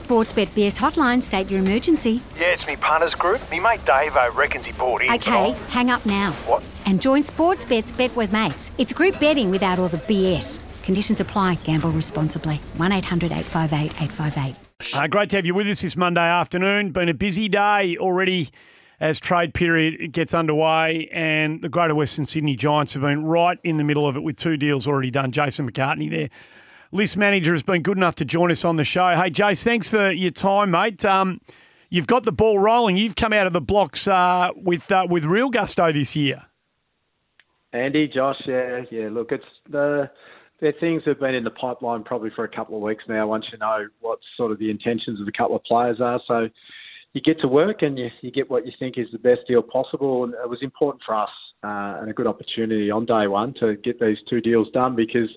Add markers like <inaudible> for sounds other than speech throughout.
Sportsbet BS hotline, state your emergency. Yeah, it's me partners group. Me mate Davo reckons he bought in. Okay, hang up now. What? And join Sportsbet's Bet with Mates. It's group betting without all the BS. Conditions apply. Gamble responsibly. 1 800 858 858. Uh, great to have you with us this Monday afternoon. Been a busy day already as trade period gets underway, and the Greater Western Sydney Giants have been right in the middle of it with two deals already done. Jason McCartney there. List manager has been good enough to join us on the show. Hey, Jace, thanks for your time, mate. Um, you've got the ball rolling. You've come out of the blocks uh, with uh, with real gusto this year. Andy, Josh, yeah, yeah. Look, it's the there things have been in the pipeline probably for a couple of weeks now. Once you know what sort of the intentions of a couple of players are, so you get to work and you, you get what you think is the best deal possible. And it was important for us uh, and a good opportunity on day one to get these two deals done because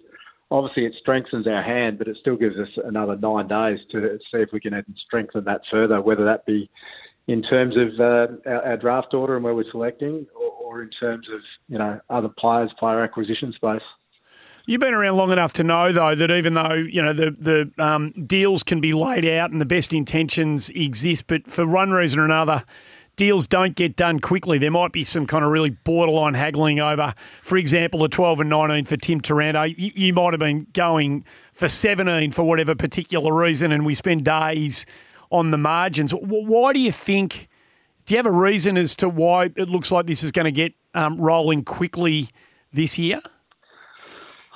obviously it strengthens our hand, but it still gives us another nine days to see if we can strengthen that further, whether that be in terms of uh, our, our, draft order and where we're selecting, or, or, in terms of you know other players, player acquisition space. You've been around long enough to know, though, that even though you know the the um, deals can be laid out and the best intentions exist, but for one reason or another, deals don't get done quickly. There might be some kind of really borderline haggling over, for example, the 12 and 19 for Tim Taranto. You, you might have been going for 17 for whatever particular reason, and we spend days on the margins. Why do you think? Do you have a reason as to why it looks like this is going to get um, rolling quickly this year?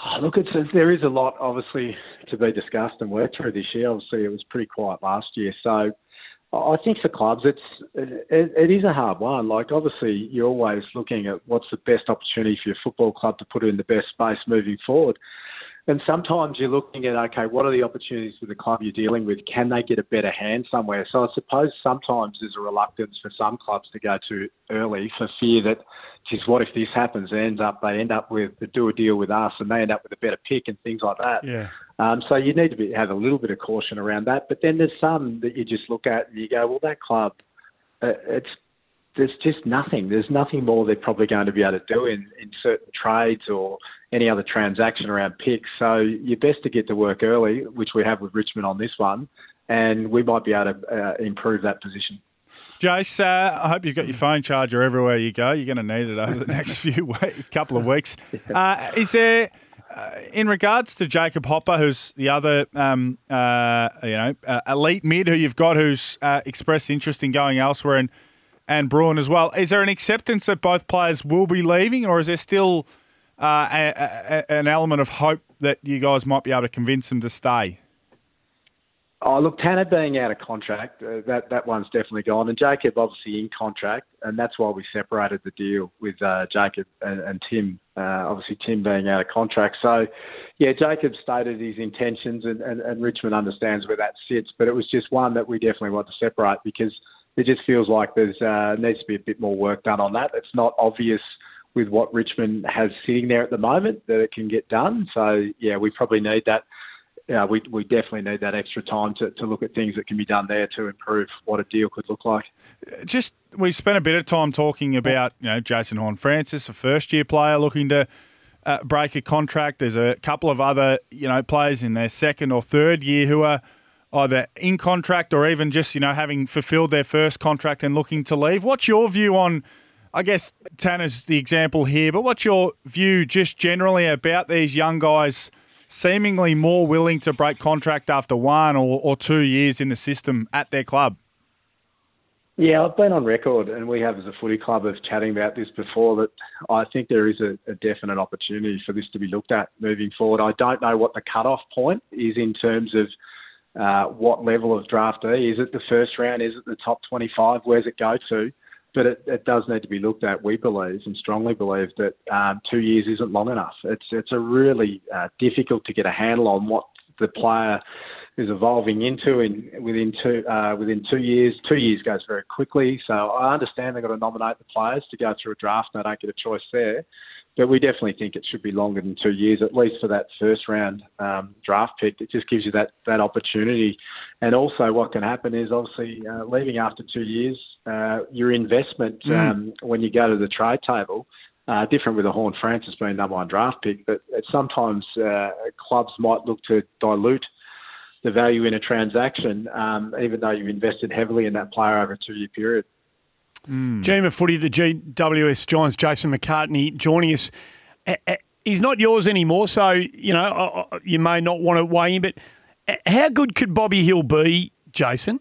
Oh, look, it's there is a lot, obviously, to be discussed and worked through this year. Obviously, it was pretty quiet last year, so I think for clubs, it's it, it is a hard one. Like obviously, you're always looking at what's the best opportunity for your football club to put it in the best space moving forward. And sometimes you're looking at okay, what are the opportunities for the club you're dealing with? Can they get a better hand somewhere? So I suppose sometimes there's a reluctance for some clubs to go too early for fear that geez, what if this happens? They end up they end up with do a deal with us, and they end up with a better pick and things like that. Yeah. Um, so you need to be, have a little bit of caution around that. But then there's some that you just look at and you go, well, that club, uh, it's there's just nothing. There's nothing more they're probably going to be able to do in, in certain trades or any other transaction around picks. So you're best to get to work early, which we have with Richmond on this one, and we might be able to uh, improve that position. Jace, uh, I hope you've got your phone charger everywhere you go. You're going to need it over the <laughs> next few week, couple of weeks. <laughs> Uh, is there, uh, in regards to Jacob Hopper, who's the other, um, uh, you know, uh, elite mid who you've got, who's uh, expressed interest in going elsewhere, and and Bruhn as well. Is there an acceptance that both players will be leaving, or is there still a, a, an element of hope that you guys might be able to convince them to stay? Oh, look, Tanner being out of contract, uh, that that one's definitely gone, and Jacob obviously in contract, and that's why we separated the deal with uh, Jacob and, and Tim. Uh, obviously, Tim being out of contract, so yeah, Jacob stated his intentions, and, and, and Richmond understands where that sits, but it was just one that we definitely want to separate because it just feels like there's uh, needs to be a bit more work done on that. It's not obvious with what Richmond has sitting there at the moment that it can get done. So yeah, we probably need that yeah, we, we definitely need that extra time to, to look at things that can be done there to improve what a deal could look like. Just we've spent a bit of time talking about you know Jason Horne-Francis, a first year player looking to uh, break a contract. There's a couple of other you know players in their second or third year who are either in contract or even just you know having fulfilled their first contract and looking to leave. What's your view on? I guess Tanner's the example here, but what's your view just generally about these young guys? Seemingly more willing to break contract after one or, or two years in the system at their club. Yeah, I've been on record, and we have as a footy club of chatting about this before. That I think there is a, a definite opportunity for this to be looked at moving forward. I don't know what the cut-off point is in terms of uh, what level of draftee. Is it the first round? Is it the top 25? Where's it go to? But it, it, does need to be looked at. We believe and strongly believe that um, two years isn't long enough. It's it's a really uh, difficult to get a handle on what the player is evolving into in within two uh, within two years. Two years goes very quickly, so I understand they've got to nominate the players to go through a draft, and they don't get a choice there. But we definitely think it should be longer than two years, at least for that first round um, draft pick. It just gives you that that opportunity, and also what can happen is obviously uh, leaving after two years, uh, your investment mm. um, when you go to the trade table. Uh, different with a Horne-Francis being number one draft pick, but sometimes uh, clubs might look to dilute the value in a transaction, um, even though you've invested heavily in that player over a two year period. Mm. GM of footy, the GWS Giants, Jason McCartney, joining us. He's not yours anymore, so you know you may not want to weigh in. But how good could Bobby Hill be, Jason?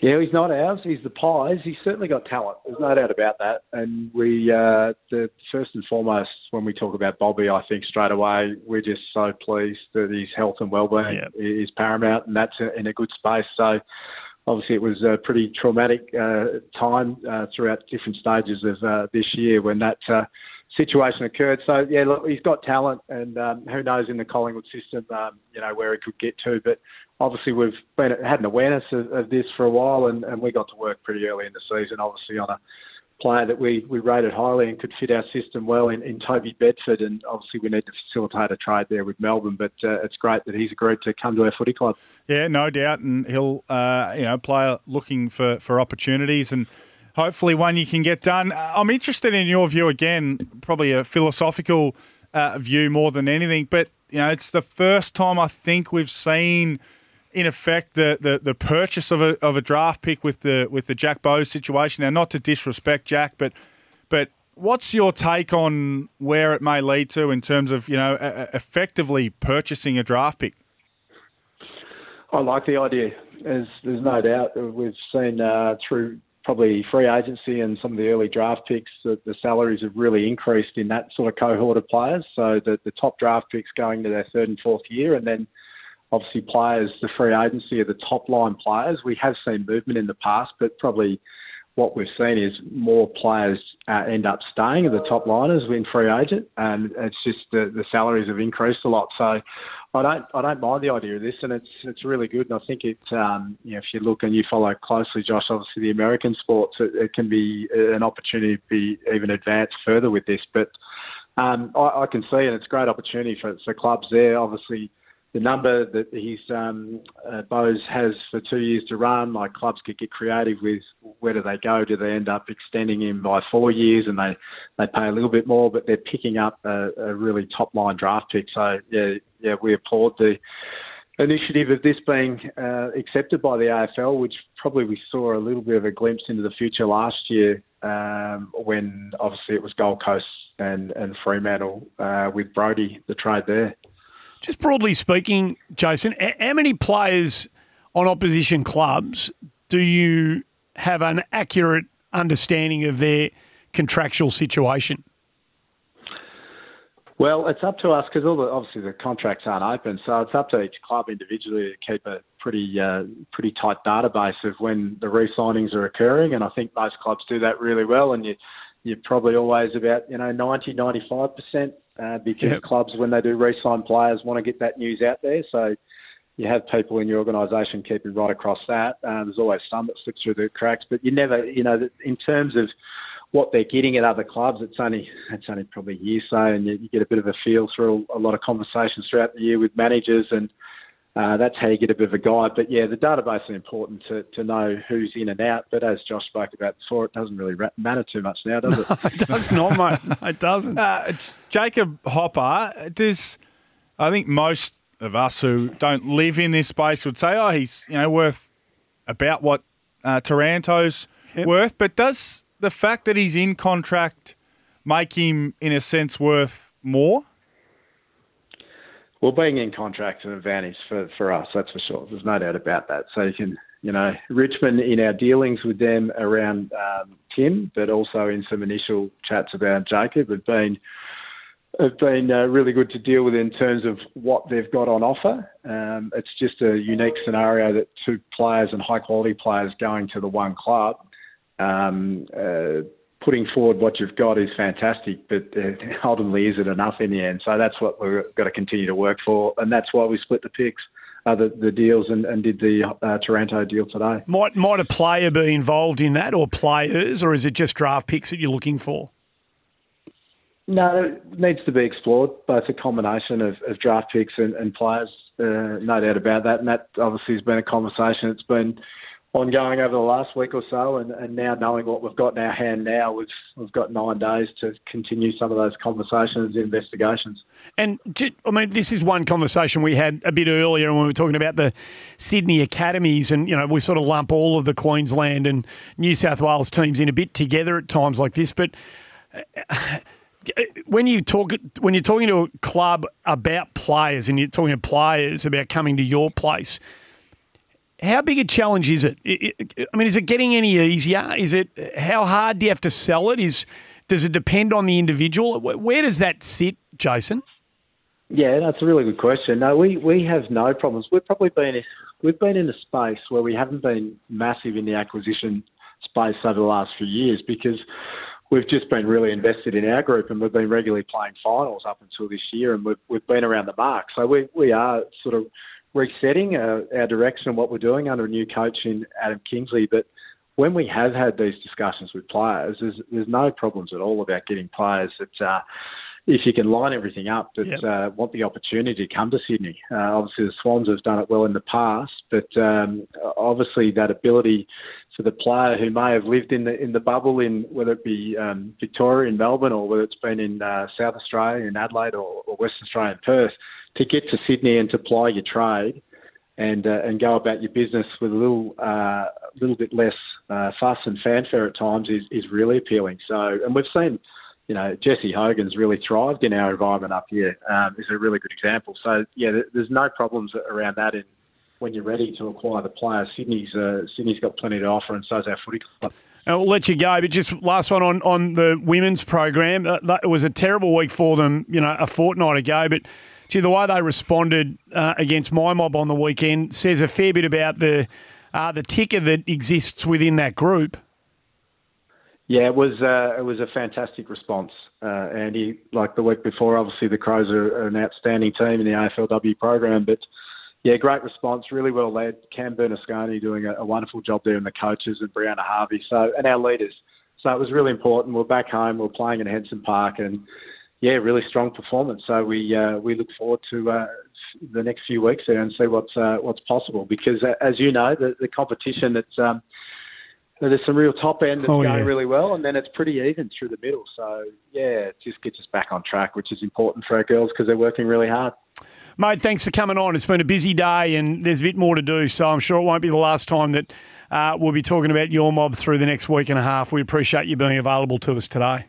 Yeah, he's not ours. He's the Pies. He's certainly got talent. There's no doubt about that. And we, uh, the first and foremost, when we talk about Bobby, I think straight away we're just so pleased that his health and well-being yep. is paramount, and that's in a good space. So, obviously, it was a pretty traumatic uh, time uh, throughout different stages of uh, this year when that uh, situation occurred. So yeah, look, he's got talent, and um, who knows in the Collingwood system, um, you know where he could get to. But obviously, we've been had an awareness of, of this for a while, and, and, we got to work pretty early in the season, obviously on a player that we, we rated highly and could fit our system well in, in Toby Bedford, and obviously we need to facilitate a trade there with Melbourne. But uh, it's great that he's agreed to come to our footy club. Yeah, no doubt, and he'll uh, you know player looking for for opportunities and hopefully one you can get done. Uh, I'm interested in your view again, probably a philosophical uh, view more than anything, but you know, it's the first time I think we've seen, in effect, the the, the purchase of a of a draft pick with the with the Jack Bowes situation. Now, not to disrespect Jack, but but what's your take on where it may lead to in terms of you know effectively purchasing a draft pick? I like the idea. There's, there's no doubt we've seen uh, through probably free agency and some of the early draft picks, the, the salaries have really increased in that sort of cohort of players. So the, the top draft picks going to their third and fourth year, and then obviously players, the free agency of the top line players. We have seen movement in the past, but probably what we've seen is more players uh, end up staying at the top liners in free agent, and it's just the, the salaries have increased a lot. So I don't I don't mind the idea of this, and it's it's really good. And I think it um, you know if you look and you follow closely, Josh, obviously the American sports, it, it can be an opportunity to be even advanced further with this. But um, I, I can see, and it's a great opportunity for for clubs there. Obviously, the number that he's um, uh, Bowes has for two years to run, like clubs could get creative with where do they go? Do they end up extending him by four years and they, they pay a little bit more, but they're picking up a, a really top line draft pick. So yeah, yeah, we applaud the initiative of this being uh, accepted by the AFL, which probably we saw a little bit of a glimpse into the future last year um, when obviously it was Gold Coast and, and Fremantle uh, with Brodie, the trade there. Just broadly speaking, Jason, how many players on opposition clubs do you have an accurate understanding of their contractual situation? Well, it's up to us because obviously the contracts aren't open, so it's up to each club individually to keep a pretty uh, pretty tight database of when the re-signings are occurring, and I think most clubs do that really well. And you you're probably always about you know 90 95 percent uh, because yep. clubs, when they do re-sign players, want to get that news out there. So you have people in your organisation keeping right across that. Uh, there's always some that slip through the cracks, but you never, you know, in terms of what they're getting at other clubs, it's only it's only probably hearsay, and you, you get a bit of a feel through a, a lot of conversations throughout the year with managers and uh, that's how you get a bit of a guide. But yeah, the database is important to, to know who's in and out. But as Josh spoke about before, it doesn't really matter too much now, does it? No, <laughs> it does not, mate. No, it doesn't. Uh, Jacob Hopper, does I think most of us who don't live in this space would say, oh, he's you know worth about what uh, Taranto's yep. worth. But does the fact that he's in contract make him, in a sense, worth more? Well, being in contract an advantage for, for us, that's for sure. There's no doubt about that. So you can, you know, Richmond in our dealings with them around um, Tim, but also in some initial chats about Jacob, have been have been uh, really good to deal with in terms of what they've got on offer. Um, it's just a unique scenario that two players and high quality players going to the one club. Um, uh, putting forward what you've got is fantastic, but uh, ultimately, is it enough in the end? So that's what we've got to continue to work for, and that's why we split the picks. Uh, the, the deals and, and did the uh, Taranto deal today. Might might a player be involved in that, or players, or is it just draft picks that you're looking for? No, it needs to be explored. Both a combination of, of draft picks and, and players, uh, no doubt about that. And that obviously has been a conversation that's been ongoing over the last week or so. And, and now knowing what we've got in our hand now, we've we've got nine days to continue some of those conversations, investigations. And I mean, this is one conversation we had a bit earlier when we were talking about the Sydney academies, and you know we sort of lump all of the Queensland and New South Wales teams in a bit together at times like this, but uh, when you talk when you're talking to a club about players and you're talking to players about coming to your place, how big a challenge is it? I mean, is it getting any easier? Is it how hard do you have to sell it? Is does it depend on the individual? Where does that sit, Jason? Yeah, that's a really good question. No, we, we have no problems. We've probably been we've been in a space where we haven't been massive in the acquisition space over the last few years because we've just been really invested in our group and we've been regularly playing finals up until this year and we've, we've been around the mark. So we, we are sort of resetting our, our direction and what we're doing under a new coach in Adam Kingsley. But when we have had these discussions with players, there's, there's no problems at all about getting players that, uh, if you can line everything up, that yep. uh, want the opportunity to come to Sydney. Uh, obviously, the Swans have done it well in the past, but um, obviously that ability for the player who may have lived in the in the bubble in whether it be um, Victoria in Melbourne or whether it's been in uh, South Australia in Adelaide or, or Western Australia in Perth to get to Sydney and to ply your trade and uh, and go about your business with a little uh, little bit less uh, fuss and fanfare at times is, is really appealing. So and we've seen. You know, Jesse Hogan's really thrived in our environment up here. Um, is a really good example. So yeah, there's no problems around that in when you're ready to acquire the player. Sydney's uh, Sydney's got plenty to offer, and so so's our footy club. I'll let you go, but just last one on, on the women's program. Uh, it was a terrible week for them, you know, a fortnight ago. But gee, the way they responded uh, against my mob on the weekend says a fair bit about the uh, the ticker that exists within that group. Yeah, it was uh, it was a fantastic response, uh, Andy. Like the week before, obviously the Crows are an outstanding team in the AFLW program, but yeah, great response, really well led. Cam Bernasconi doing a, a, wonderful job there, and the coaches and Brianna Harvey, so and our leaders. So it was really important. We're back home. We're playing in Henson Park, and yeah, really strong performance. So we uh, we look forward to uh, the next few weeks there and see what's uh, what's possible. Because uh, as you know, the, the competition it's um, there's some real top end that's oh, going yeah. really well, and then it's pretty even through the middle. So yeah, it just gets us back on track, which is important for our girls because they're working really hard. Mate, thanks for coming on. It's been a busy day and there's a bit more to do, so I'm sure it won't be the last time that uh, we'll be talking about your mob through the next week and a half. We appreciate you being available to us today.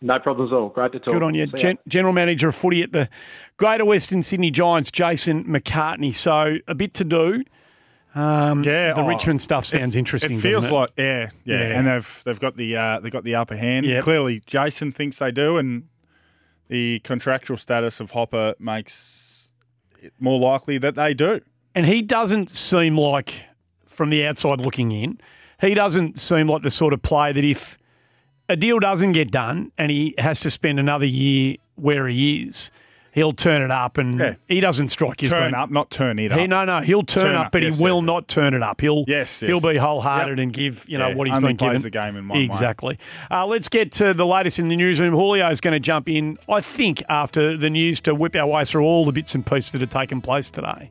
No problems at all. Great to talk. Good on you. Gen- General Manager of footy at the Greater Western Sydney Giants, Jason McCartney. So a bit to do. Um, yeah, the oh, Richmond stuff sounds it, interesting. It feels it? like yeah, yeah, yeah, and they've they've got the uh, they've got the upper hand. Yep. Clearly, Jason thinks they do, and the contractual status of Hopper makes more likely that they do. And he doesn't seem like, from the outside looking in, he doesn't seem like the sort of player that if a deal doesn't get done and he has to spend another year where he is, he'll turn it up and yeah. he doesn't strike his turn up, not turn it up. no, no, he'll turn, turn up, up, but yes, he will yes, not yes. turn it up. He'll yes, he'll be wholehearted yep. and give you know yeah, what he's only been plays given. the game in one exactly. Uh, let's get to the latest in the newsroom. Julio is going to jump in, I think, after the news to whip our way through all the bits and pieces that have taken place today.